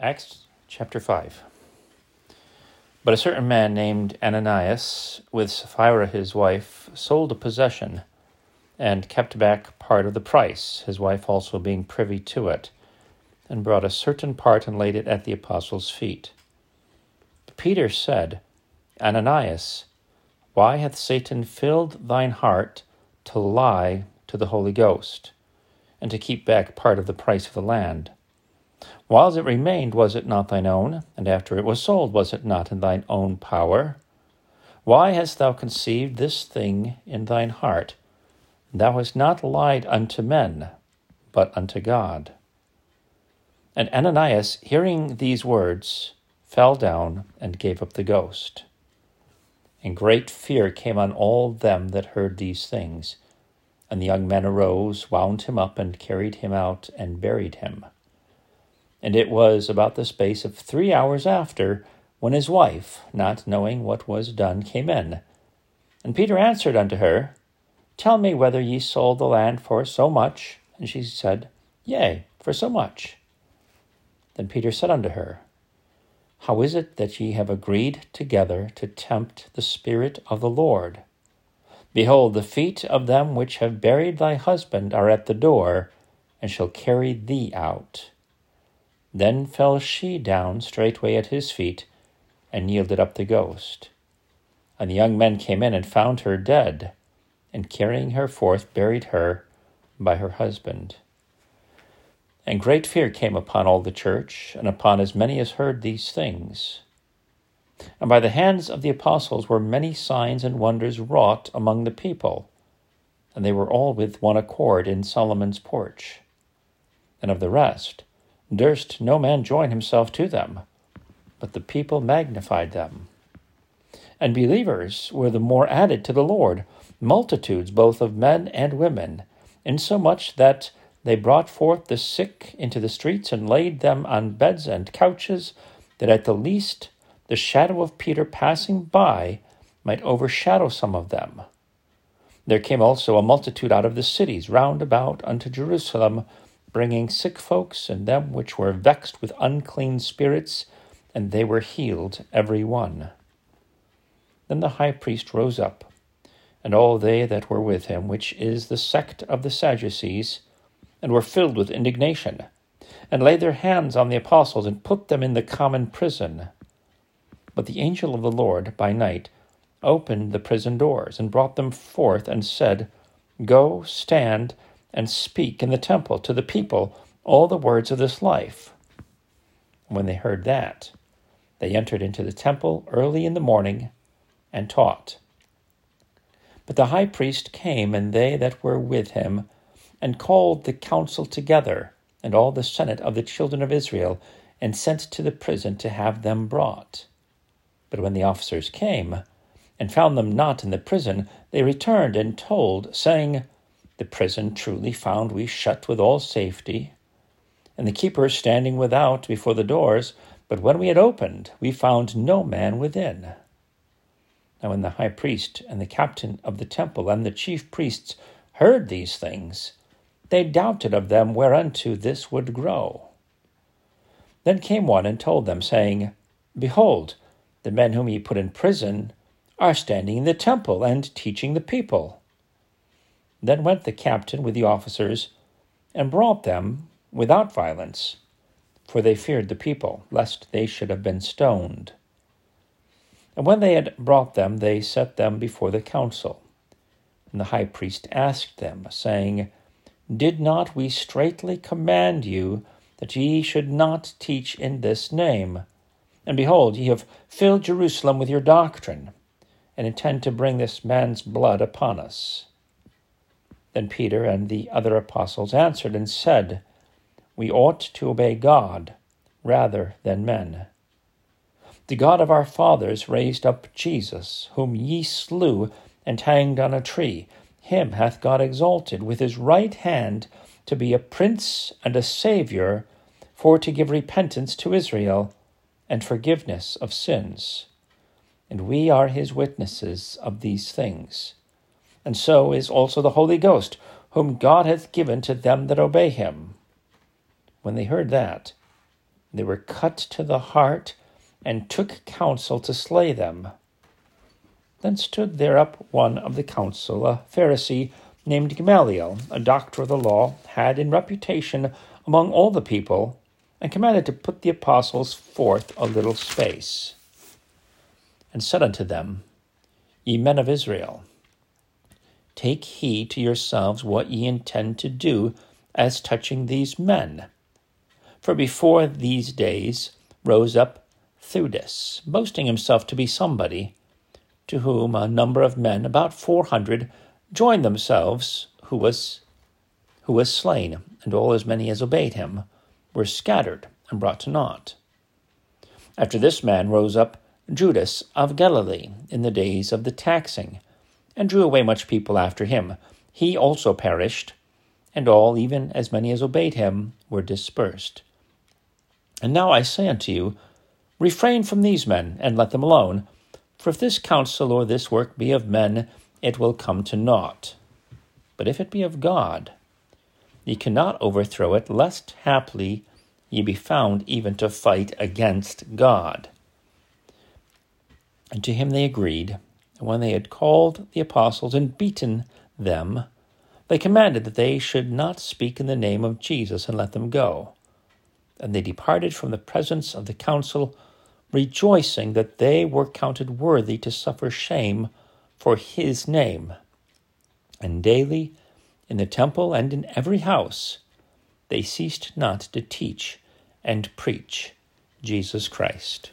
Acts chapter 5. But a certain man named Ananias, with Sapphira his wife, sold a possession and kept back part of the price, his wife also being privy to it, and brought a certain part and laid it at the apostles' feet. Peter said, Ananias, why hath Satan filled thine heart to lie to the Holy Ghost, and to keep back part of the price of the land? Whiles it remained, was it not thine own? And after it was sold, was it not in thine own power? Why hast thou conceived this thing in thine heart? Thou hast not lied unto men, but unto God. And Ananias, hearing these words, fell down and gave up the ghost. And great fear came on all them that heard these things. And the young men arose, wound him up, and carried him out, and buried him. And it was about the space of three hours after when his wife, not knowing what was done, came in. And Peter answered unto her, Tell me whether ye sold the land for so much. And she said, Yea, for so much. Then Peter said unto her, How is it that ye have agreed together to tempt the Spirit of the Lord? Behold, the feet of them which have buried thy husband are at the door, and shall carry thee out. Then fell she down straightway at his feet, and yielded up the ghost. And the young men came in and found her dead, and carrying her forth, buried her by her husband. And great fear came upon all the church, and upon as many as heard these things. And by the hands of the apostles were many signs and wonders wrought among the people, and they were all with one accord in Solomon's porch. And of the rest, durst no man join himself to them, but the people magnified them. And believers were the more added to the Lord, multitudes both of men and women, insomuch that they brought forth the sick into the streets and laid them on beds and couches, that at the least the shadow of Peter passing by might overshadow some of them. There came also a multitude out of the cities round about unto Jerusalem, bringing sick folks and them which were vexed with unclean spirits, and they were healed every one. Then the high priest rose up, and all they that were with him, which is the sect of the Sadducees, and were filled with indignation, and laid their hands on the apostles, and put them in the common prison. But the angel of the Lord by night opened the prison doors, and brought them forth, and said, Go, stand, and speak in the temple to the people all the words of this life. When they heard that, they entered into the temple early in the morning and taught. But the high priest came, and they that were with him, and called the council together, and all the senate of the children of Israel, and sent to the prison to have them brought. But when the officers came, and found them not in the prison, they returned and told, saying, the prison truly found we shut with all safety, and the keepers standing without before the doors. But when we had opened, we found no man within. Now, when the high priest and the captain of the temple and the chief priests heard these things, they doubted of them whereunto this would grow. Then came one and told them, saying, Behold, the men whom ye put in prison are standing in the temple and teaching the people. Then went the captain with the officers and brought them without violence, for they feared the people, lest they should have been stoned. And when they had brought them, they set them before the council. And the high priest asked them, saying, Did not we straitly command you that ye should not teach in this name? And behold, ye have filled Jerusalem with your doctrine, and intend to bring this man's blood upon us. Then Peter and the other apostles answered and said, We ought to obey God rather than men. The God of our fathers raised up Jesus, whom ye slew and hanged on a tree. Him hath God exalted with his right hand to be a prince and a saviour, for to give repentance to Israel and forgiveness of sins. And we are his witnesses of these things and so is also the Holy Ghost, whom God hath given to them that obey him. When they heard that, They were cut to the heart and took counsel to slay them. Then stood there up one of the council, a Pharisee named Gamaliel, a doctor of the law, had in reputation among all the people, and commanded to put the apostles forth a little space, and said unto them, Ye men of Israel, take heed to yourselves what ye intend to do as touching these men. For before these days rose up Theudas, boasting himself to be somebody, to whom a number of men, about four hundred, joined themselves, who was who was slain, and all as many as obeyed him were scattered and brought to naught. After this man rose up Judas of Galilee in the days of the taxing, and drew away much people after him. He also perished, and all, even as many as obeyed him, were dispersed. And now I say unto you, refrain from these men, and let them alone. For if this counsel or this work be of men, it will come to naught. But if it be of God, ye cannot overthrow it, lest haply ye be found even to fight against God. And to him they agreed. And when they had called the apostles and beaten them, they commanded that they should not speak in the name of Jesus and let them go. And they departed from the presence of the council, rejoicing that they were counted worthy to suffer shame for his name. And daily, in the temple and in every house, they ceased not to teach and preach Jesus Christ.